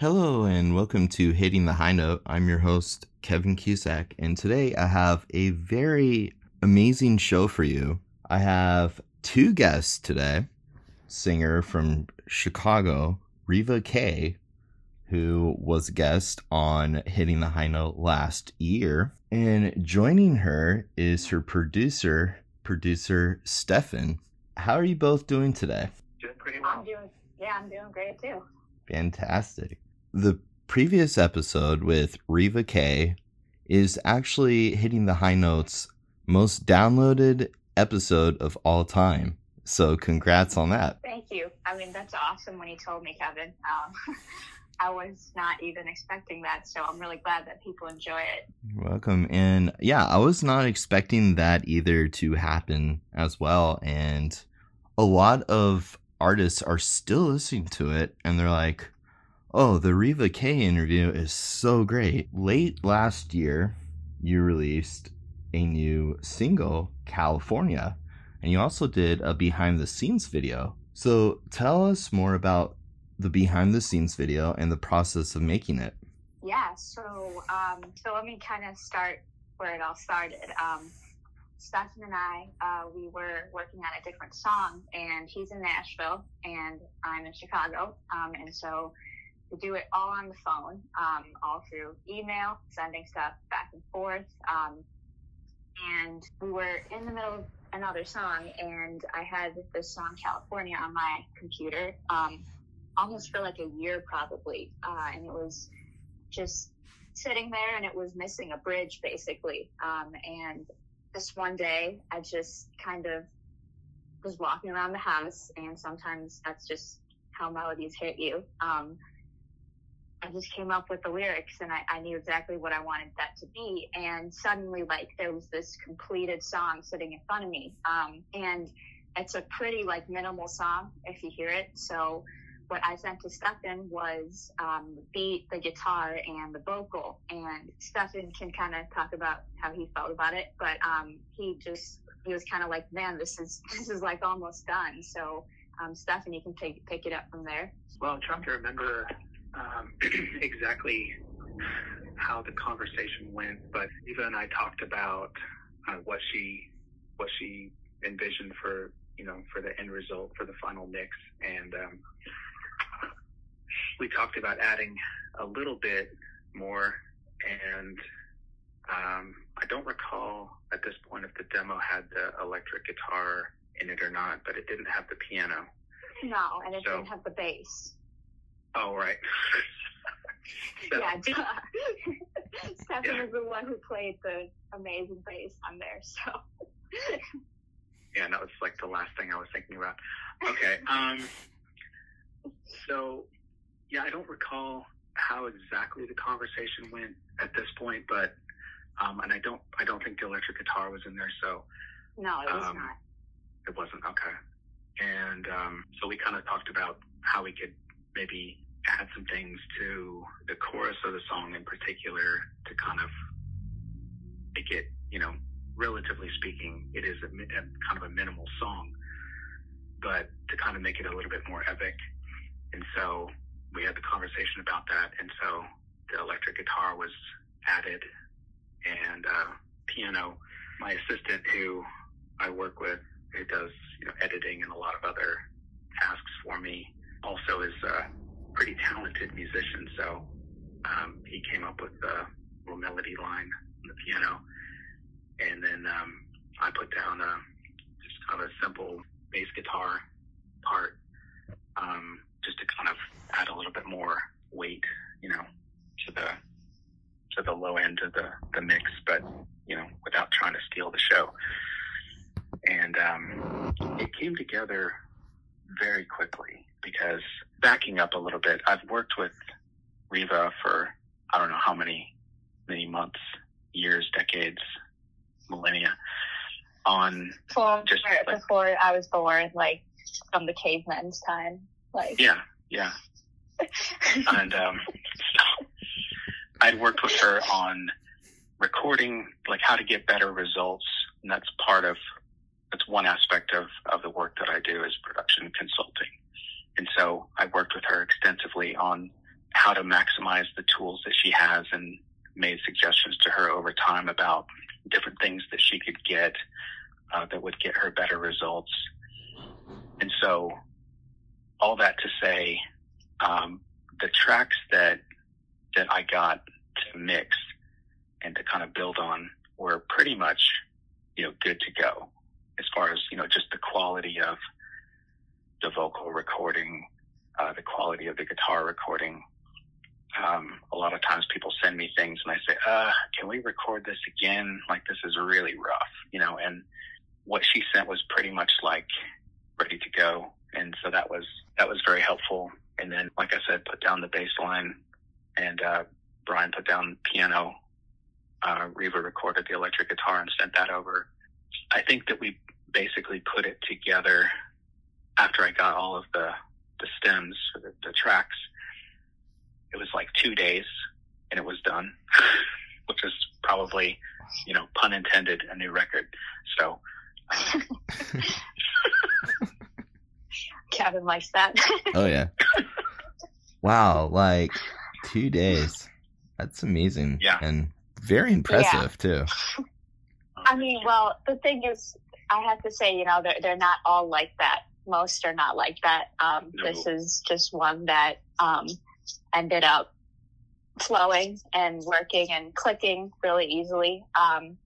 Hello and welcome to Hitting the High Note. I'm your host, Kevin Cusack, and today I have a very amazing show for you. I have two guests today singer from Chicago, Reva K, who was a guest on Hitting the High Note last year. And joining her is her producer, producer Stefan. How are you both doing today? Doing pretty well. I'm doing, yeah, I'm doing great too. Fantastic. The previous episode with Reva K is actually hitting the high notes most downloaded episode of all time. So congrats on that. Thank you. I mean, that's awesome when you told me, Kevin. Um, I was not even expecting that, so I'm really glad that people enjoy it. You're welcome. And yeah, I was not expecting that either to happen as well. And a lot of artists are still listening to it and they're like, oh, the Reva K interview is so great. Late last year, you released a new single, California, and you also did a behind the scenes video. So tell us more about the behind the scenes video and the process of making it. Yeah, so um, so let me kind of start where it all started. Um, and I, uh, we were working on a different song, and he's in Nashville, and I'm in Chicago, um, and so do it all on the phone, um, all through email, sending stuff back and forth. Um, and we were in the middle of another song, and I had this song California on my computer, um, almost for like a year probably, uh, and it was just sitting there, and it was missing a bridge basically. Um, and this one day, I just kind of was walking around the house, and sometimes that's just how melodies hit you. Um, I just came up with the lyrics and I, I knew exactly what I wanted that to be. And suddenly, like, there was this completed song sitting in front of me. Um, and it's a pretty, like, minimal song if you hear it. So, what I sent to Stefan was um, the beat, the guitar, and the vocal. And Stefan can kind of talk about how he felt about it, but um, he just he was kind of like, "Man, this is this is like almost done." So, um, you can take pick it up from there. Well, I'm trying to remember exactly how the conversation went, but Eva and I talked about uh, what she what she envisioned for you know for the end result for the final mix, and um, we talked about adding a little bit more, and um, I don't recall at this point if the demo had the electric guitar in it or not, but it didn't have the piano. No, and it So- didn't have the bass. Oh, right. Yeah. Stefan Yeah. is the one who played the amazing bass on there. So Yeah, that was like the last thing I was thinking about. Okay. Um, so, yeah, I don't recall how exactly the conversation went at this point, but um, and I don't I don't think the electric guitar was in there, so no, it was Um, not. it wasn't okay. And um, so we kind of talked about how we could maybe add some things to the chorus of the song in particular to kind of make it, you know, relatively speaking, it is a, a kind of a minimal song, but to kind of make it a little bit more epic. And so we had the conversation about that. And so the electric guitar was added and uh, piano. My assistant, who I work with, who does you know editing and a lot of other tasks for me, also is a pretty talented musician. So um, he came up with the little melody line on the piano, and then um, I put down a just kind of a simple bass guitar part, um, just to kind of add a little bit more weight, you know, to the to the low end of the the mix, but you know, without trying to steal the show. And um, it came together very quickly because backing up a little bit, I've worked with Reva for I don't know how many many months, years, decades, millennia on Before, just like- before I was born, like from the cavemen's time. Like yeah, yeah. and um, so I'd worked with her on recording, like how to get better results, and that's part of that's one aspect of of the work that I do is production consulting. And so I worked with her extensively on how to maximize the tools that she has and made suggestions to her over time about different things that she could get uh, that would get her better results. And so, all that to say, um, the tracks that that I got to mix and to kind of build on were pretty much, you know, good to go as far as you know, just the quality of the vocal recording, uh, the quality of the guitar recording. Um, a lot of times people send me things and I say, uh, can we record this again? Like this is really rough, you know, and what she sent was pretty much like ready to go. And so that was, that was very helpful. And then, like I said, put down the bass line and, uh, Brian put down piano. Uh, Reva recorded the electric guitar and sent that over. I think that we basically put it together after I got all of the, the stems for the, the tracks. It was like two days and it was done, which is probably, you know, pun intended, a new record. So, um, Kevin likes that. oh yeah. Wow, like two days. That's amazing. Yeah. And very impressive too. I mean, well, the thing is, I have to say, you know, they're they're not all like that. Most are not like that. Um, No. This is just one that um, ended up flowing and working and clicking really easily. Um,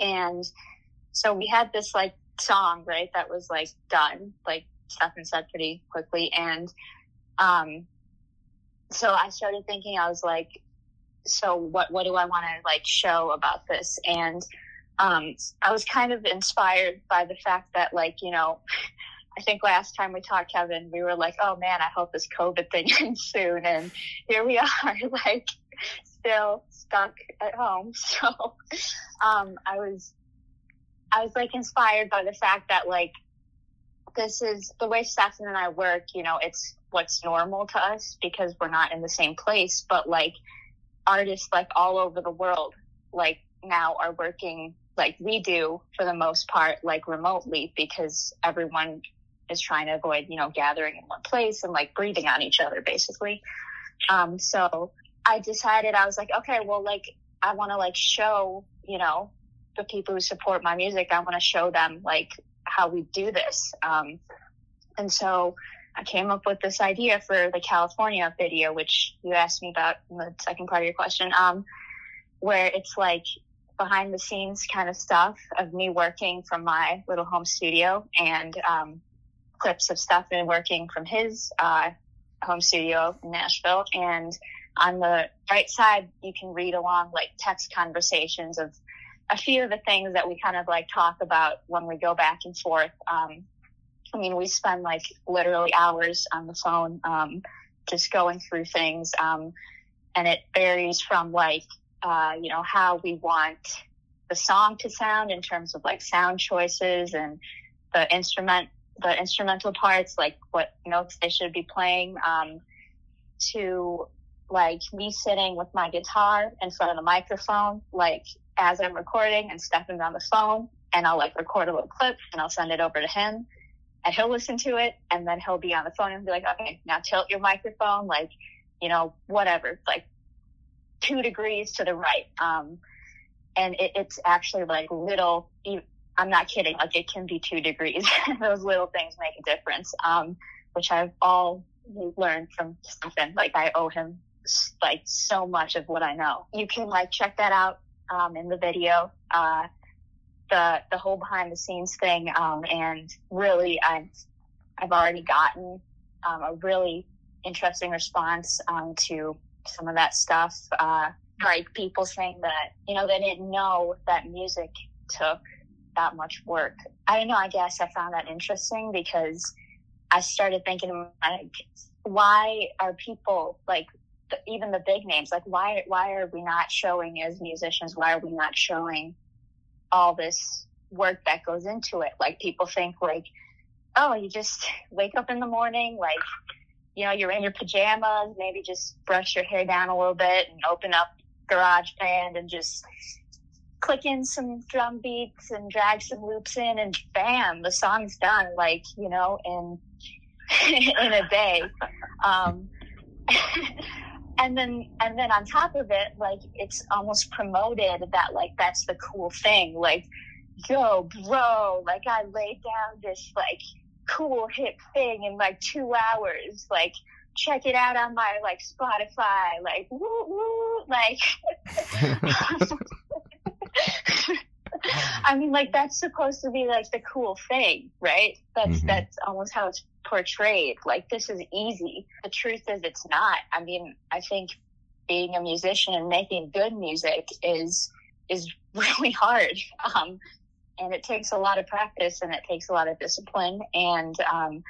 and so we had this like song, right? That was like done, like Stefan said pretty quickly. And um, so I started thinking, I was like, so what what do I want to like show about this? And um, I was kind of inspired by the fact that, like, you know, I think last time we talked, Kevin, we were like, oh man, I hope this COVID thing ends soon. And here we are, like, still stuck at home. So um, I was, I was like inspired by the fact that, like, this is the way Stefan and I work, you know, it's what's normal to us because we're not in the same place. But, like, artists, like, all over the world, like, now are working like we do for the most part, like remotely because everyone is trying to avoid, you know, gathering in one place and like breathing on each other basically. Um, so I decided I was like, okay, well, like I want to like show, you know, the people who support my music, I want to show them like how we do this. Um, and so I came up with this idea for the California video, which you asked me about in the second part of your question, um, where it's like behind the scenes kind of stuff of me working from my little home studio and um, clips of stuff and working from his uh, home studio in Nashville. And on the right side, you can read along like text conversations of a few of the things that we kind of like talk about when we go back and forth. Um, I mean, we spend like literally hours on the phone um, just going through things. Um, and it varies from like uh, you know, how we want the song to sound in terms of like sound choices and the instrument, the instrumental parts, like what notes they should be playing, um, to like me sitting with my guitar in front of the microphone, like as I'm recording and Stefan's on the phone and I'll like record a little clip and I'll send it over to him and he'll listen to it and then he'll be on the phone and be like, okay, now tilt your microphone, like, you know, whatever, like two degrees to the right. Um, and it, it's actually like little, I'm not kidding, like it can be two degrees. Those little things make a difference, um, which I've all learned from Stefan. Like I owe him like so much of what I know. You can like check that out, um, in the video, uh, the, the whole behind the scenes thing. Um, and really I've, I've already gotten, um, a really interesting response, um, to some of that stuff. Uh, like people saying that, you know, they didn't know that music took that much work. I don't know. I guess I found that interesting because I started thinking like, why are people like even the big names? Like, why why are we not showing as musicians? Why are we not showing all this work that goes into it? Like people think like, oh, you just wake up in the morning, like you know, you're in your pajamas, maybe just brush your hair down a little bit and open up GarageBand and just click in some drum beats and drag some loops in and bam, the song's done. Like, you know, in, in a day. Um, and then and then on top of it like it's almost promoted that like that's the cool thing like yo bro like i laid down this like cool hip thing in like two hours like check it out on my like spotify like woo woo like I mean, like that's supposed to be like the cool thing, right? That's mm-hmm. that's almost how it's portrayed. Like this is easy. The truth is, it's not. I mean, I think being a musician and making good music is is really hard, um, and it takes a lot of practice and it takes a lot of discipline. And um,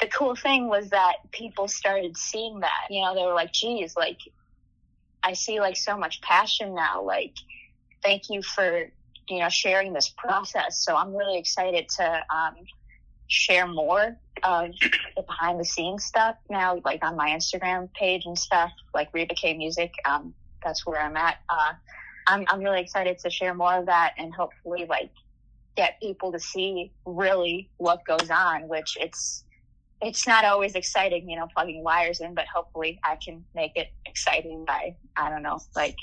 the cool thing was that people started seeing that. You know, they were like, "Geez, like I see like so much passion now. Like, thank you for." you know, sharing this process. So I'm really excited to um, share more of the behind the scenes stuff now, like on my Instagram page and stuff, like Reva K Music. Um, that's where I'm at. Uh, I'm, I'm really excited to share more of that and hopefully like get people to see really what goes on, which it's, it's not always exciting, you know, plugging wires in, but hopefully I can make it exciting by, I don't know, like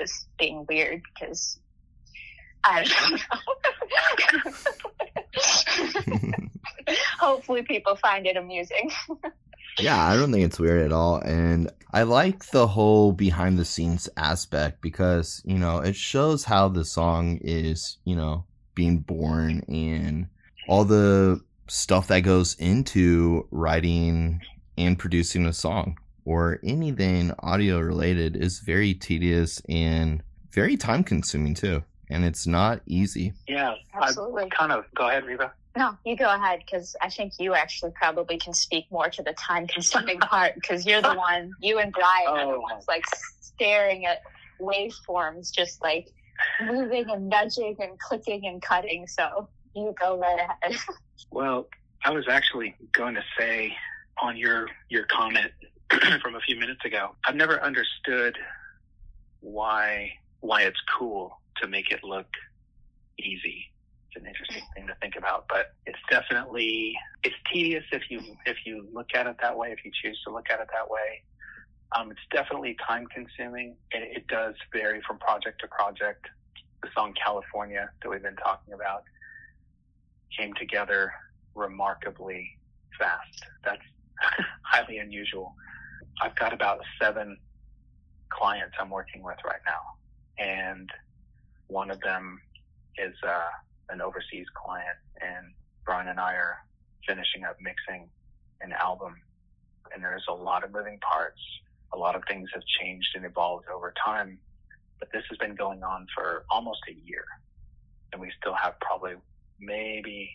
just being weird because I don't know. Hopefully, people find it amusing. yeah, I don't think it's weird at all. And I like the whole behind the scenes aspect because, you know, it shows how the song is, you know, being born and all the stuff that goes into writing and producing a song or anything audio related is very tedious and very time consuming too and it's not easy. Yeah, absolutely. I kind of go ahead, Reva. No, you go ahead because I think you actually probably can speak more to the time consuming part because you're the one, you and Brian oh. are the oh, ones like staring at waveforms, just like moving and nudging and clicking and cutting. So you go right ahead. well, I was actually going to say on your your comment from a few minutes ago, I've never understood why why it's cool to make it look easy. It's an interesting thing to think about, but it's definitely it's tedious if you if you look at it that way. If you choose to look at it that way, um, it's definitely time consuming. It, it does vary from project to project. The song California that we've been talking about came together remarkably fast. That's highly unusual. I've got about seven clients I'm working with right now. And one of them is uh, an overseas client, and Brian and I are finishing up mixing an album. And there's a lot of moving parts. A lot of things have changed and evolved over time. But this has been going on for almost a year. And we still have probably maybe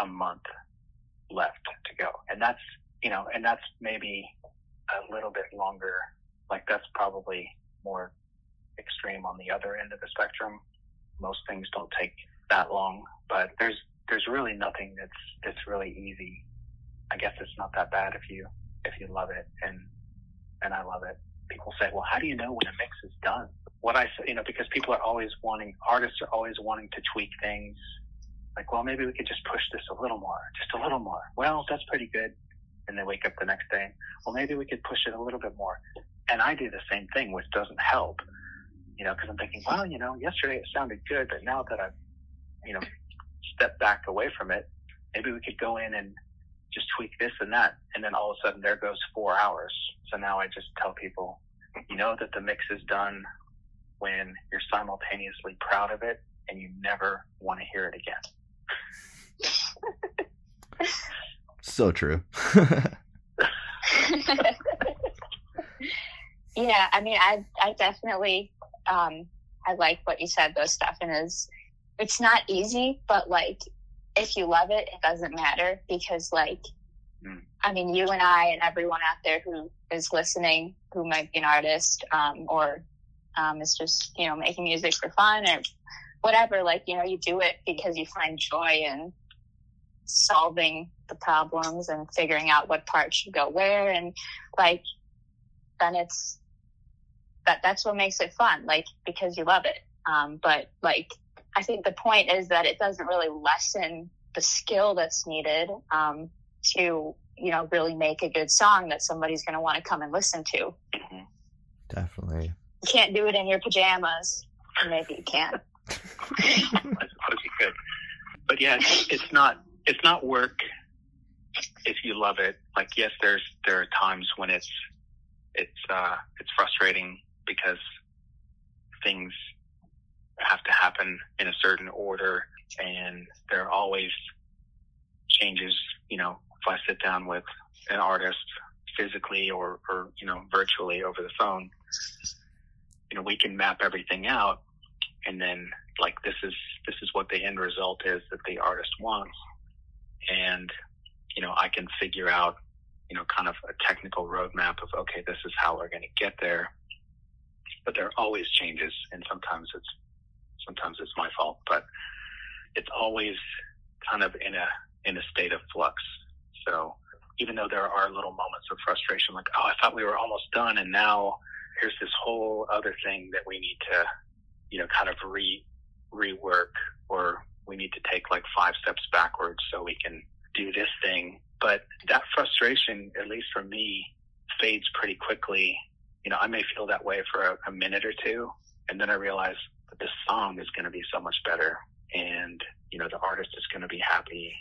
a month left to go. And that's, you know, and that's maybe a little bit longer. Like that's probably more extreme on the other end of the spectrum. Most things don't take that long, but there's there's really nothing that's that's really easy. I guess it's not that bad if you if you love it and and I love it. People say, well, how do you know when a mix is done? What I say, you know, because people are always wanting, artists are always wanting to tweak things. Like, well, maybe we could just push this a little more, just a little more. Well, that's pretty good. And they wake up the next day. Well, maybe we could push it a little bit more. And I do the same thing, which doesn't help you know, because I'm thinking, well, you know, yesterday it sounded good, but now that I've, you know, stepped back away from it, maybe we could go in and just tweak this and that. And then all of a sudden there goes four hours. So now I just tell people, you know that the mix is done when you're simultaneously proud of it and you never want to hear it again. so true. yeah, I mean, I I definitely um, I like what you said though, Stefan, is it's not easy, but like if you love it, it doesn't matter because like mm. I mean, you and I and everyone out there who is listening, who might be an artist, um, or um, is just you know making music for fun or whatever. Like you know, you do it because you find joy in solving the problems and figuring out what part should go where, and like then it's that that's what makes it fun, like because you love it. Um, but like, I think the point is that it doesn't really lessen the skill that's needed um, to, you know, really make a good song that somebody's going to want to come and listen to. Mm-hmm. Definitely. You can't do it in your pajamas. Maybe you can. I suppose you could. But yeah, it's, it's not it's not work if you love it. Like yes, there's there are times when it's it's uh it's frustrating because things have to happen in a certain order and there are always changes, you know, if I sit down with an artist physically or, or, you know, virtually over the phone, you know, we can map everything out and then like this is this is what the end result is that the artist wants and you know i can figure out you know kind of a technical roadmap of okay this is how we're going to get there. But there are always changes and sometimes it's sometimes it's my fault but it's always kind of in a in a state of flux. So even though there are little moments of frustration like oh i thought we were almost done and now here's this whole other thing that we need to you know, kind of re rework or we need to take like five steps backwards so we can do this thing. But that frustration, at least for me, fades pretty quickly. You know, I may feel that way for a, a minute or two, and then I realize that this song is going to be so much better, and you know, the artist is going to be happy,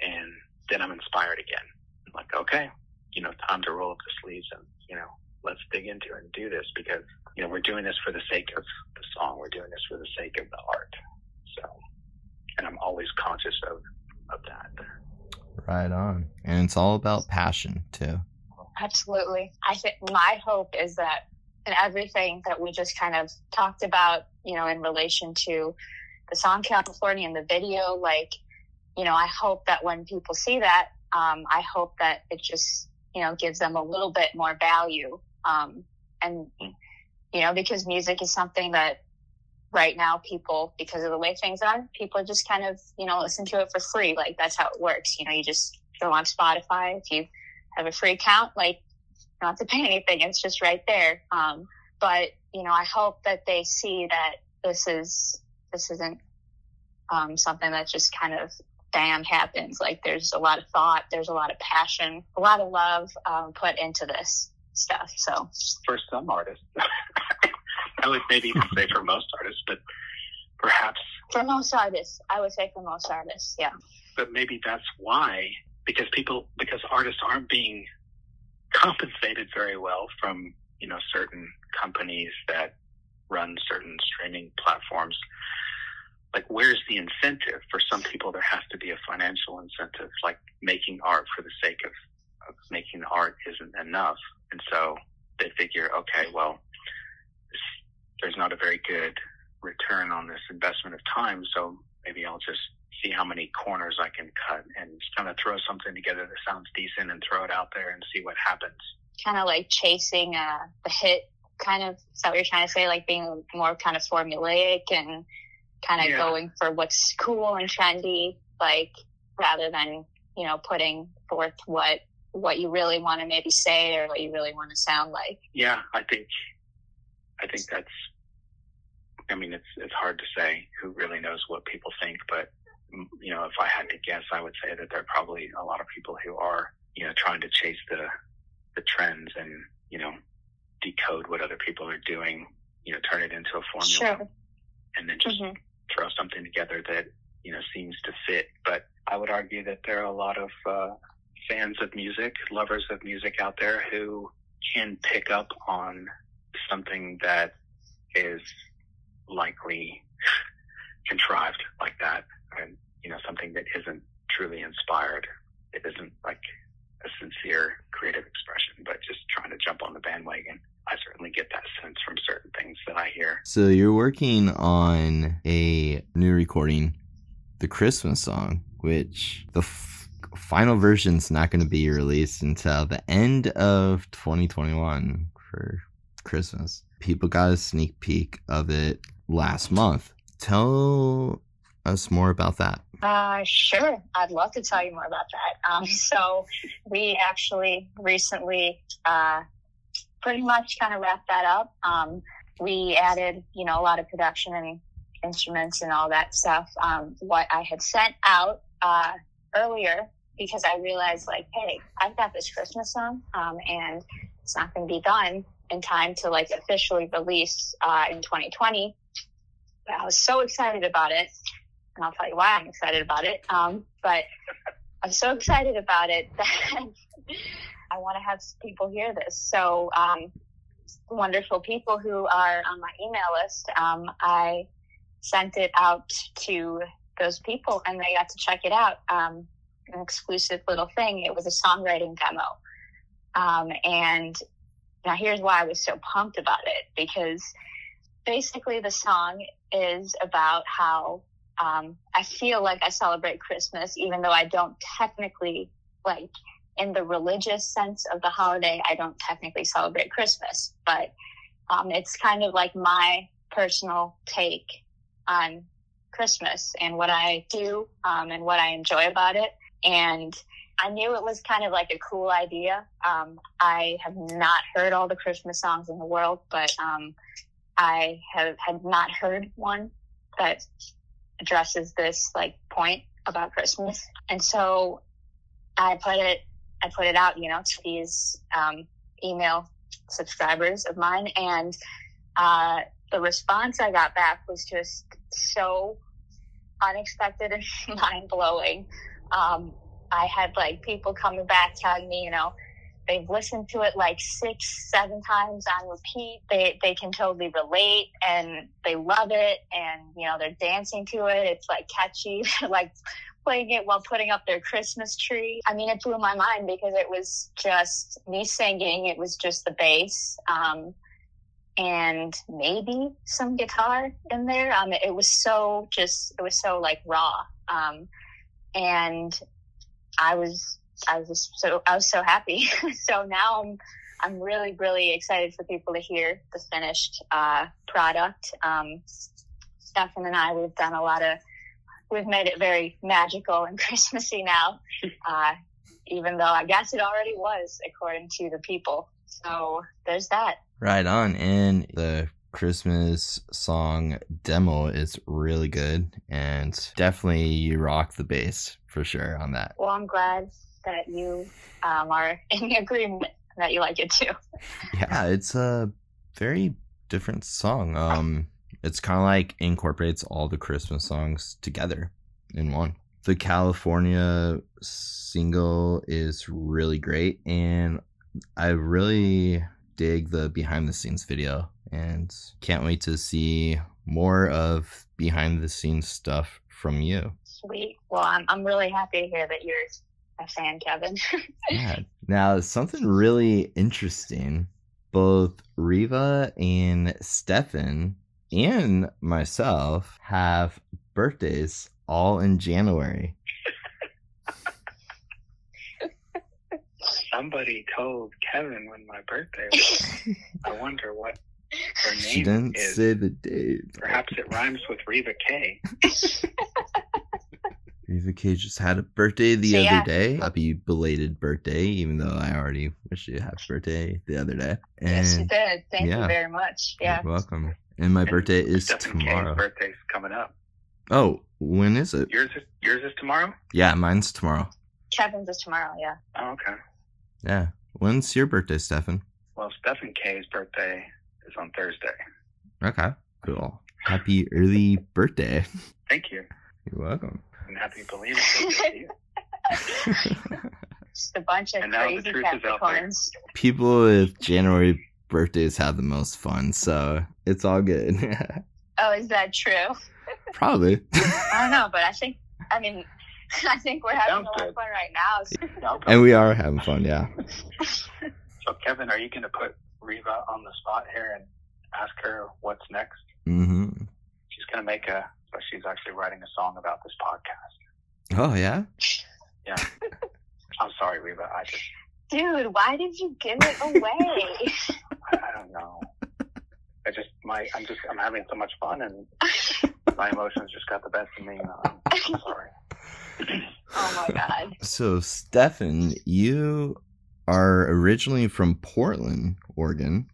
and then I'm inspired again. I'm like, okay, you know, time to roll up the sleeves and you know, let's dig into it and do this because you know we're doing this for the sake of the song. We're doing this for the sake of the art. So, and I'm always conscious of of that. Right on, and it's all about passion too. Absolutely. I think my hope is that in everything that we just kind of talked about, you know, in relation to the song California and the video, like, you know, I hope that when people see that, um, I hope that it just, you know, gives them a little bit more value um, and, you know, because music is something that right now people, because of the way things are, people just kind of, you know, listen to it for free. Like that's how it works. You know, you just go on Spotify. If you have a free account, like don't to pay anything. It's just right there. Um, but, you know, I hope that they see that this is, this isn't, um, something that just kind of bam happens. Like there's a lot of thought, there's a lot of passion, a lot of love um, put into this stuff. So for some artists, I would maybe even say for most artists, but perhaps for most artists, I would say for most artists, yeah. But maybe that's why, because people, because artists aren't being compensated very well from you know certain companies that run certain streaming platforms. Like, where's the incentive? For some people, there has to be a financial incentive, like making art for the sake of, of making art isn't enough. And so they figure, okay, well, there's not a very good return on this investment of time, so maybe I'll just see how many corners I can cut and just kind of throw something together that sounds decent and throw it out there and see what happens. Kind of like chasing uh, the hit, kind of. Is that what you're trying to say? Like being more kind of formulaic and kind of yeah. going for what's cool and trendy, like rather than you know putting forth what what you really want to maybe say or what you really want to sound like. Yeah, I think I think that's I mean it's it's hard to say who really knows what people think, but you know, if I had to guess, I would say that there are probably a lot of people who are, you know, trying to chase the the trends and, you know, decode what other people are doing, you know, turn it into a formula sure. and then just mm-hmm. throw something together that, you know, seems to fit. But I would argue that there are a lot of uh, fans of music, lovers of music out there who can pick up on something that is likely contrived like that. And you know something that isn't truly inspired. It isn't like a sincere creative expression but just trying to jump on the bandwagon. I certainly get that sense from certain things that i hear. So you're working on a new recording the christmas song which the final version's not going to be released until the end of 2021 for Christmas. People got a sneak peek of it last month. Tell us more about that. Uh, sure. I'd love to tell you more about that. Um, so we actually recently, uh, pretty much kind of wrapped that up. Um, we added, you know, a lot of production and instruments and all that stuff. Um, what I had sent out, uh, earlier because I realized like, hey, I've got this Christmas song, um, and it's not going to be done in time to like officially release uh, in 2020. I was so excited about it, and I'll tell you why I'm excited about it. Um, but I'm so excited about it that I want to have people hear this. So, um, wonderful people who are on my email list, um, I sent it out to those people and they got to check it out. Um, an exclusive little thing. It was a songwriting demo. Um, and now here's why I was so pumped about it because basically the song is about how um, I feel like I celebrate Christmas, even though I don't technically like in the religious sense of the holiday. I don't technically celebrate Christmas, but um, it's kind of like my personal take on Christmas and what I do um, and what I enjoy about it. And I knew it was kind of like a cool idea. Um, I have not heard all the Christmas songs in the world, but um, I have had not heard one that addresses this like point about Christmas. And so I put it, I put it out, you know, to these um, email subscribers of mine, and uh, the response I got back was just so unexpected and mind blowing. Um, I had like people coming back telling me, you know, they've listened to it like six, seven times on repeat. They they can totally relate and they love it and you know they're dancing to it. It's like catchy, like playing it while putting up their Christmas tree. I mean, it blew my mind because it was just me singing. It was just the bass. Um, and maybe some guitar in there. Um, it was so just, it was so like raw. Um, and I was, I was just so, I was so happy. so now I'm, I'm really, really excited for people to hear the finished, uh, product. Um, Stefan and I, we've done a lot of, we've made it very magical and Christmassy now. Uh, even though I guess it already was according to the people. So there's that. Right on. And the Christmas song demo is really good and definitely you rock the bass for sure on that. Well, I'm glad that you um, are in agreement that you like it too. yeah, it's a very different song. Um, it's kind of like incorporates all the Christmas songs together in one. The California single is really great, and I really dig the behind the scenes video and can't wait to see more of behind the scenes stuff from you. Sweet. Well, I'm, I'm really happy to hear that you're a fan, Kevin. yeah. Now, something really interesting. Both Reva and Stefan and myself have birthdays all in January. Somebody told Kevin when my birthday was. I wonder what her name She didn't is. say the date. Perhaps it rhymes with Reva K. Reva K just had a birthday the So, other day. Happy belated birthday, even though I already wish you a happy birthday the other day. And yes, you did. Thank yeah. you very much. Yeah. you're welcome. And my birthday is Stephen tomorrow. K's birthday's coming up. Oh, when is it? Yours is yours is tomorrow? Yeah, mine's tomorrow. Kevin's is tomorrow. Yeah. Oh, okay. Yeah. When's your birthday, Stefan? Well, Stephen K's birthday is on Thursday. Okay. Cool. Happy early birthday. Thank you. You're welcome. And happy belated birthday to. Just a bunch of And now the crazy truth is out there. Capricorns. People with January birthdays have the most fun, so it's all good. Oh, is that true? Probably. I don't know, but I think, I mean, I think we're having a lot of fun right now. So- and we are having fun, yeah. So, Kevin, are you going to put Reva on the spot here and ask her what's next? hmm She's going to make a. But she's actually writing a song about this podcast. Oh, yeah? Yeah. I'm sorry, Reva. I just. Dude, why did you give it away? I, I don't know. I just my. I'm just. I'm having so much fun, and my emotions just got the best of me. I'm, I'm sorry. oh my god. So, Stefan, you are originally from Portland, Oregon,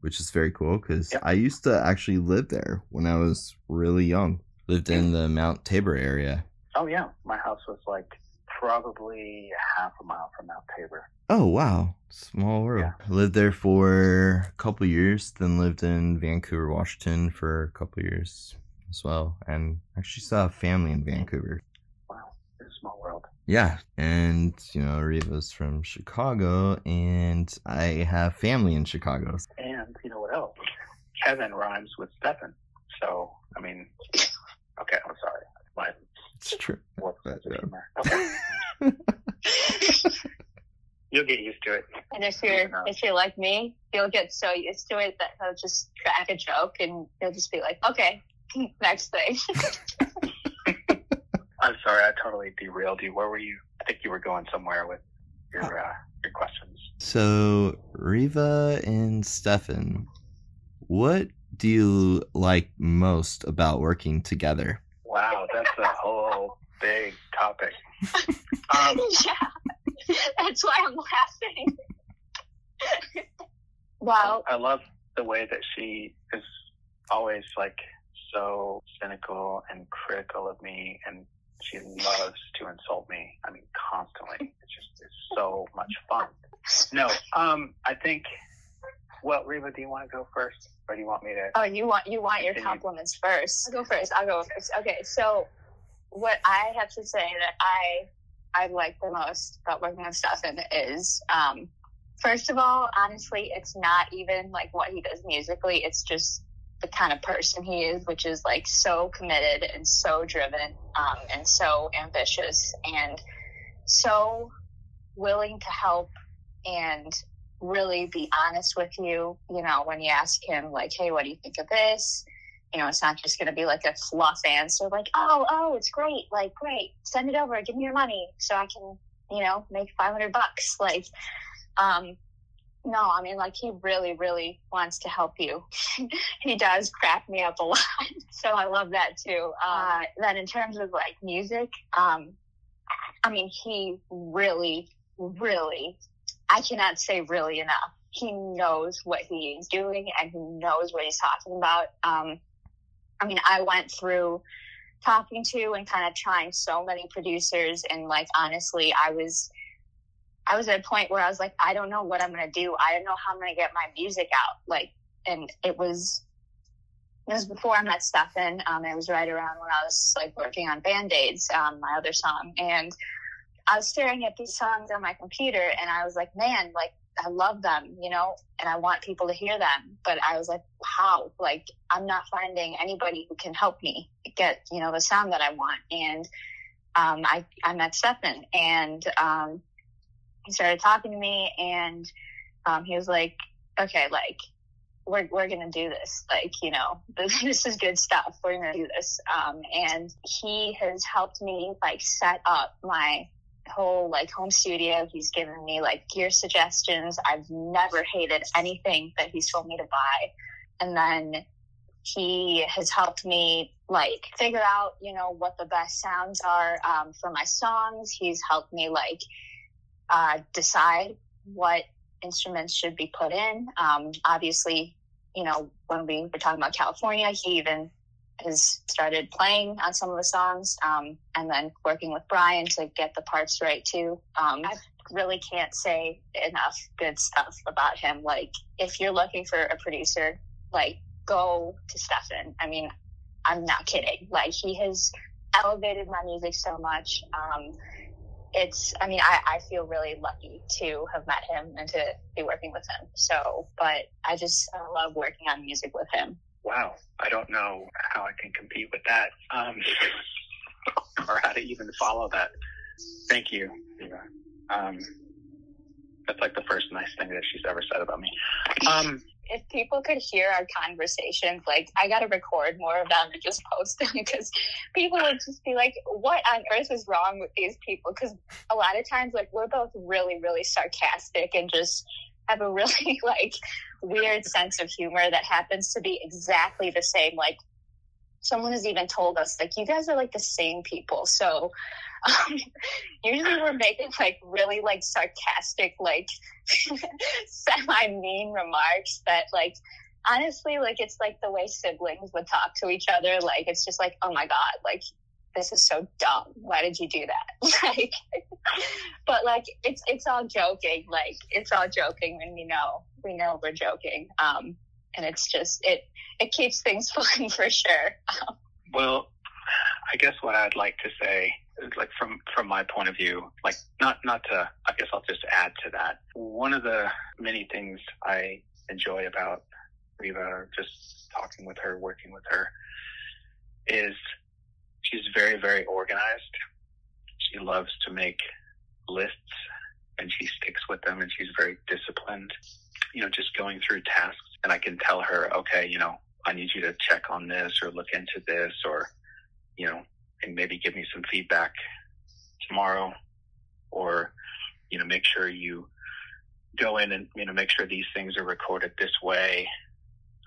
which is very cool because Yep. I used to actually live there when I was really young. Lived in the Mount Tabor area. Oh yeah, my house was like probably half a mile from Mount Tabor. Oh wow, small world. Lived there for a couple years, then lived in Vancouver, Washington for a couple years as well, and actually saw a family in Vancouver. Wow, it's a small world. Yeah, and you know Reva's from Chicago, and I have family in Chicago. And you know what else? Kevin rhymes with Stefan. So I mean, okay, I'm sorry. My It's true. what's But, the uh, humor? Okay. You'll get used to it. And if you're if you're like me, you'll get so used to it that he'll just crack a joke and you'll just be like, okay, next thing. I'm sorry, I totally derailed you. Where were you? I think you were going somewhere with your uh, your questions. So Reva and Stefan, what do you like most about working together? Wow, that's a whole big topic. Um, yeah, that's why I'm laughing. well, I love the way that she is always like so cynical and critical of me, and she loves to insult me. I mean, constantly. It's just it's so much fun. No, um, I think. Well, Reva, do you want to go first, or do you want me to? oh, you want you want your Continue. compliments first. I'll go first. I'll go first. Okay, so what I have to say that I I like the most about working with Stefan is um, first of all, honestly, it's not even like what he does musically. It's just the kind of person he is, which is like so committed and so driven um, and so ambitious and so willing to help and really be honest with you. You know, when you ask him, like, hey, what do you think of this? You know, it's not just going to be like a fluff answer, like, oh, oh, it's great. Like, great. Send it over. Give me your money so I can, you know, make 500 bucks. Like, um, no, I mean, like, he really, really wants to help you. he does crack me up a lot. so I love that too. Uh, then in terms of like music, um, I mean, he really, really, I cannot say really enough. He knows what he is doing and he knows what he's talking about. Um, I mean, I went through talking to and kind of trying so many producers and like honestly, I was I was at a point where I was like, I don't know what I'm gonna do. I don't know how I'm gonna get my music out. Like and it was it was before I met Stefan. Um, it was right around when I was like working on Band Aids, um, my other song. And I was staring at these songs on my computer and I was like, man, like I love them, you know, and I want people to hear them. But I was like, how? Like I'm not finding anybody who can help me get, you know, the sound that I want. And um, I, I met Stefan and um, he started talking to me and um, he was like, okay, like we're, we're going to do this. Like, you know, this is good stuff. We're going to do this. Um, and he has helped me like set up my whole like home studio. He's given me like gear suggestions. I've never hated anything that he's told me to buy. And then he has helped me like figure out, you know, what the best sounds are um, for my songs. He's helped me like uh, decide what instruments should be put in. Um, obviously, you know, when we were talking about California, he even has started playing on some of the songs um, and then working with Brian to get the parts right too. Um, I really can't say enough good stuff about him. Like, if you're looking for a producer, like, go to Stefan. I mean, I'm not kidding. Like, he has elevated my music so much. Um, it's, I mean, I, I feel really lucky to have met him and to be working with him. So, but I just I love working on music with him. Wow, I don't know how I can compete with that, um, or how to even follow that. Thank you, Um, that's like the first nice thing that she's ever said about me. Um, if people could hear our conversations, like I got to record more of them and just post them because people would just be like, "What on earth is wrong with these people?" Because a lot of times, like we're both really, really sarcastic and just have a really like weird sense of humor that happens to be exactly the same. Like someone has even told us, like you guys are like the same people. So um, usually we're making like really like sarcastic, like semi mean remarks that like honestly like it's like the way siblings would talk to each other. Like it's just like oh my god, like this is so dumb. Why did you do that? like, but like, it's, it's all joking. Like, it's all joking and we know, we know we're joking. Um, and it's just, it, it keeps things fun for sure. Um, well, I guess what I'd like to say like from from my point of view, like not not to I guess I'll just add to that. One of the many things I enjoy about Reva, just talking with her, working with her, is she's very, very organized. She loves to make lists and she sticks with them and she's very disciplined. You know, just going through tasks and I can tell her, okay, you know, I need you to check on this or look into this or, you know, and maybe give me some feedback tomorrow or, you know, make sure you go in and, you know, make sure these things are recorded this way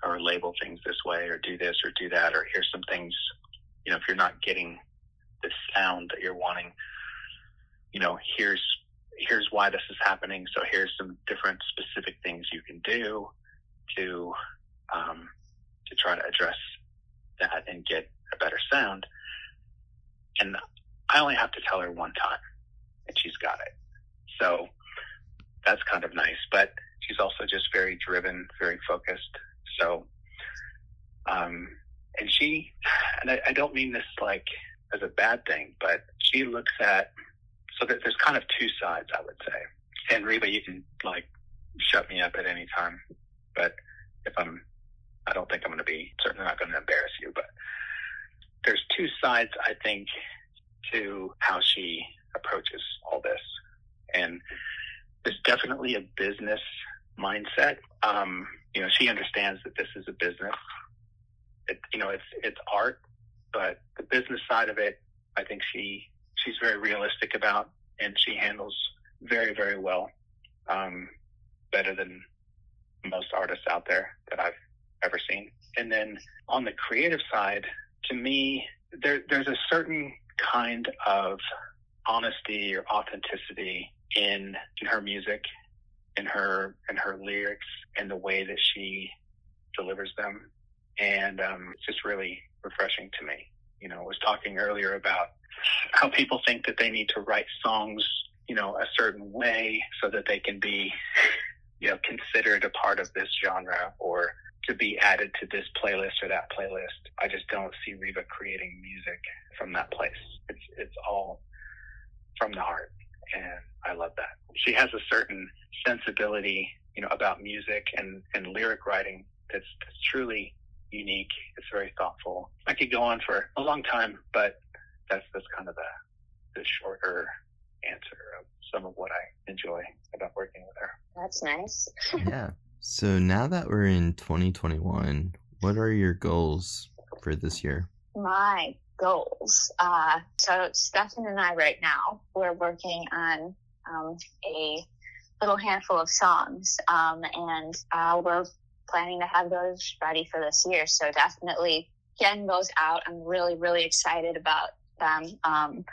or label things this way or do this or do that or here's some things, you know, if you're not getting the sound that you're wanting, you know, here's, here's why this is happening. So here's some different specific things you can do to, um, to try to address that and get a better sound. And I only have to tell her one time and she's got it. So that's kind of nice, but she's also just very driven, very focused. So, um, and she, and I, I don't mean this like as a bad thing, but she looks at, so that there's kind of two sides, I would say. And Reva, you can like shut me up at any time, but if I'm, I don't think I'm going to be certainly not going to embarrass you, but there's two sides, I think, to how she approaches all this. And there's definitely a business mindset. Um, you know, she understands that this is a business. It, you know, it's it's art, but the business side of it, I think she she's very realistic about, and she handles very very well, um, better than most artists out there that I've ever seen. And then on the creative side, to me, there there's a certain kind of honesty or authenticity in in her music, in her in her lyrics, and the way that she delivers them, and um, it's just really refreshing to me. You know, I was talking earlier about how people think that they need to write songs, you know, a certain way so that they can be, you know, considered a part of this genre or to be added to this playlist or that playlist. I just don't see Reva creating music from that place. It's it's all from the heart, and I love that. She has a certain sensibility, you know, about music and and lyric writing that's, that's truly unique. It's very thoughtful. I could go on for a long time, but that's that's kind of the the shorter answer of some of what I enjoy about working with her. That's nice. yeah. So now that we're in 2021, what are your goals for this year? My goals. Uh, so Stefan and I right now, we're working on um, a little handful of songs, um, and uh, we're planning to have those ready for this year. So definitely getting those out. I'm really, really excited about them. Um,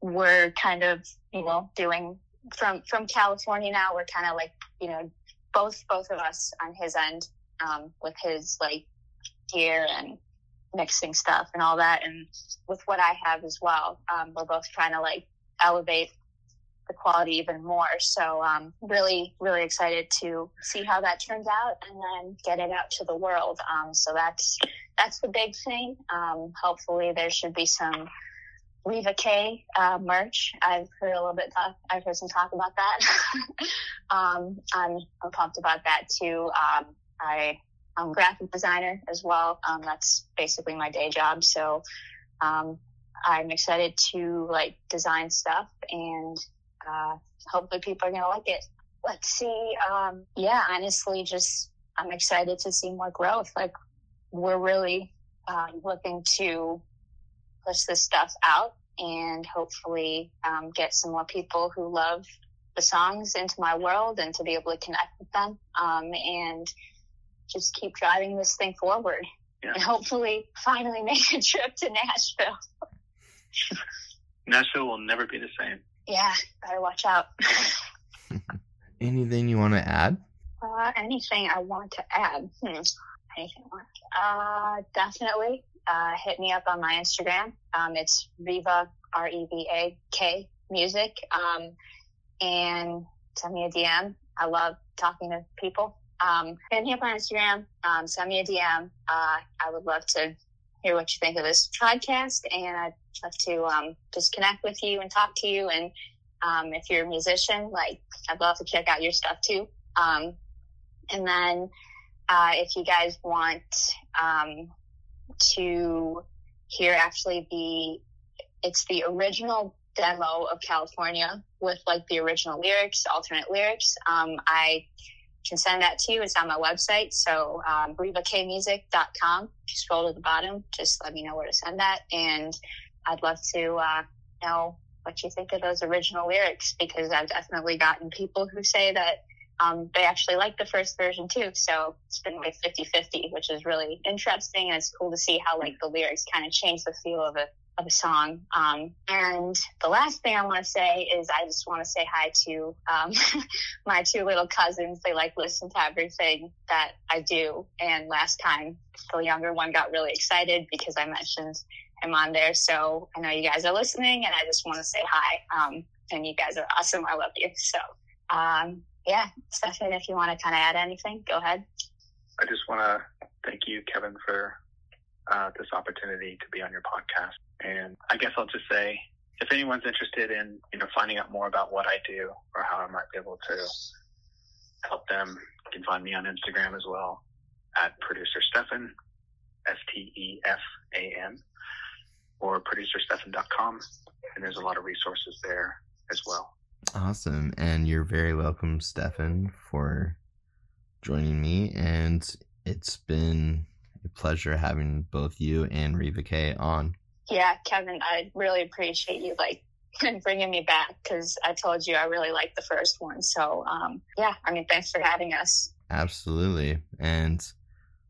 we're kind of, you know, doing from from California now. We're kind of like, you know, both both of us on his end um, with his like gear and mixing stuff and all that, and with what I have as well. Um, we're both trying to like elevate the quality even more. So um, really, really excited to see how that turns out and then get it out to the world. Um, so that's that's the big thing. Um, hopefully, there should be some Reva K uh, merch. I've heard a little bit. Talk, I've heard some talk about that. um, I'm, I'm pumped about that too. Um, I I'm graphic designer as well. Um, that's basically my day job. So um, I'm excited to like design stuff and uh, hopefully people are gonna like it. Let's see. Um, yeah, honestly, just I'm excited to see more growth. Like we're really um, looking to push this stuff out and hopefully um, get some more people who love the songs into my world and to be able to connect with them um, and just keep driving this thing forward yeah. and hopefully finally make a trip to Nashville. Nashville will never be the same. Yeah, better watch out. anything you want to add? Uh, anything I want to add? Hmm. Anything I want? Uh, definitely uh, hit me up on my Instagram. Um, it's Reva R E V A K Music, um, and send me a DM. I love talking to people. Um, hit me up on Instagram. Um, send me a DM. Uh, I would love to hear what you think of this podcast, and I'd love to um, just connect with you and talk to you. And um, if you're a musician, like I'd love to check out your stuff too. Um, and then uh, if you guys want um, to hear actually the it's the original demo of California with like the original lyrics, alternate lyrics. Um, I can send that to you. It's on my website. So um, revakmusic.com. Just scroll to the bottom. Just let me know where to send that. And I'd love to uh, know what you think of those original lyrics because I've definitely gotten people who say that um, they actually like the first version too. So it's been like 50 50, which is really interesting. And it's cool to see how like the lyrics kind of change the feel of a, of a song. Um, and the last thing I want to say is I just want to say hi to um, my two little cousins. They like listen to everything that I do. And last time, the younger one got really excited because I mentioned him on there. So I know you guys are listening, and I just want to say hi. Um, and you guys are awesome. I love you. So um, yeah, Stefan, if you want to kind of add anything, go ahead. I just want to thank you, Kevin, for uh, this opportunity to be on your podcast. And I guess I'll just say, if anyone's interested in you know finding out more about what I do or how I might be able to help them, you can find me on Instagram as well at producer Stefan, S T E F A N, or producerstefan.com. And there's a lot of resources there as well. Awesome. And you're very welcome, Stefan, for joining me. And it's been a pleasure having both you and Reva K on. Yeah, Kevin, I really appreciate you like bringing me back because I told you I really liked the first one. So, um, yeah, I mean, thanks for having us. Absolutely. And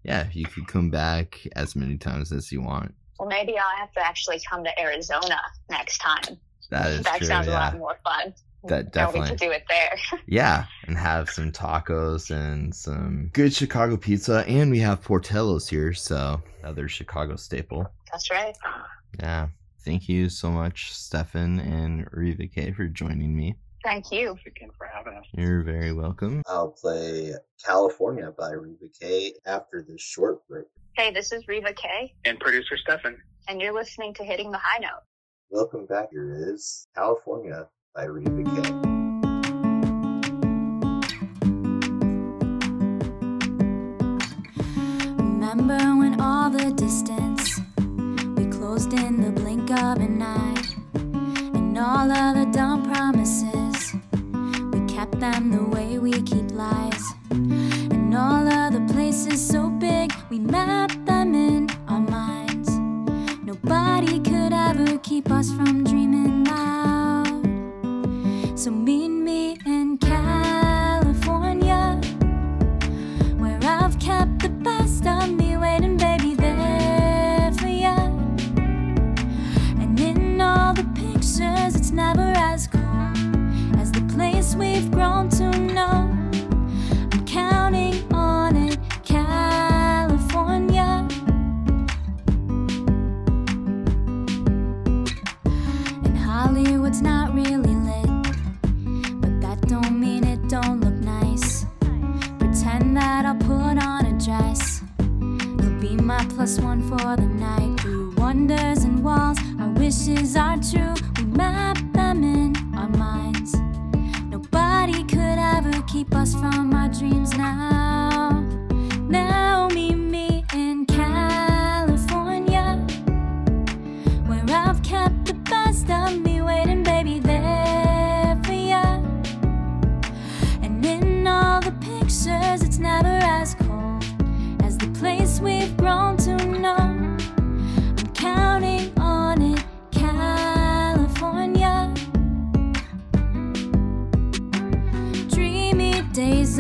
yeah, you could come back as many times as you want. Well, maybe I'll have to actually come to Arizona next time. That is that true. sounds yeah. a lot more fun. That we definitely. could do it there. Yeah, and have some tacos and some good Chicago pizza. And we have Portillo's here, so another Chicago staple. That's right. Yeah. Thank you so much, Stefan and Reva K, for joining me. Thank you. Thanks again for having us. You're very welcome. I'll play California by Reva K after this short break. Hey, this is Reva K, And producer Stefan. and you're listening to Hitting the High Note. Welcome back. Here is California by Reva K. Remember when all the distance all of the dumb promises. We kept them the way we keep lies, and all of the places so big we mapped them in our minds. Nobody could ever keep us from dreaming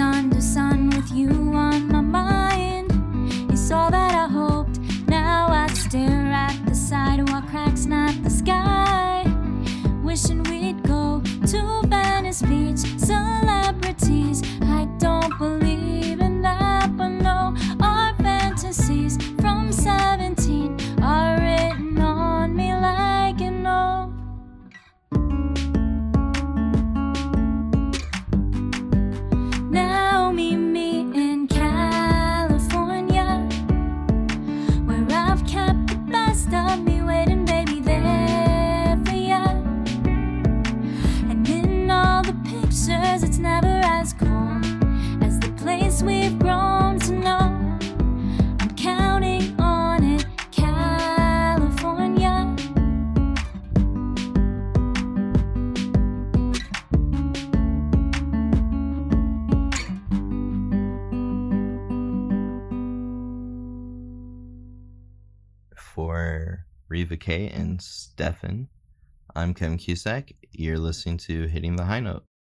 Under sun with you on my mind. It's all that I hoped. Now I stare at the sidewalk cracks, not the sky. Wishing we'd go too Stefan. I'm Kevin Cusack. You're listening to Hitting the High Note.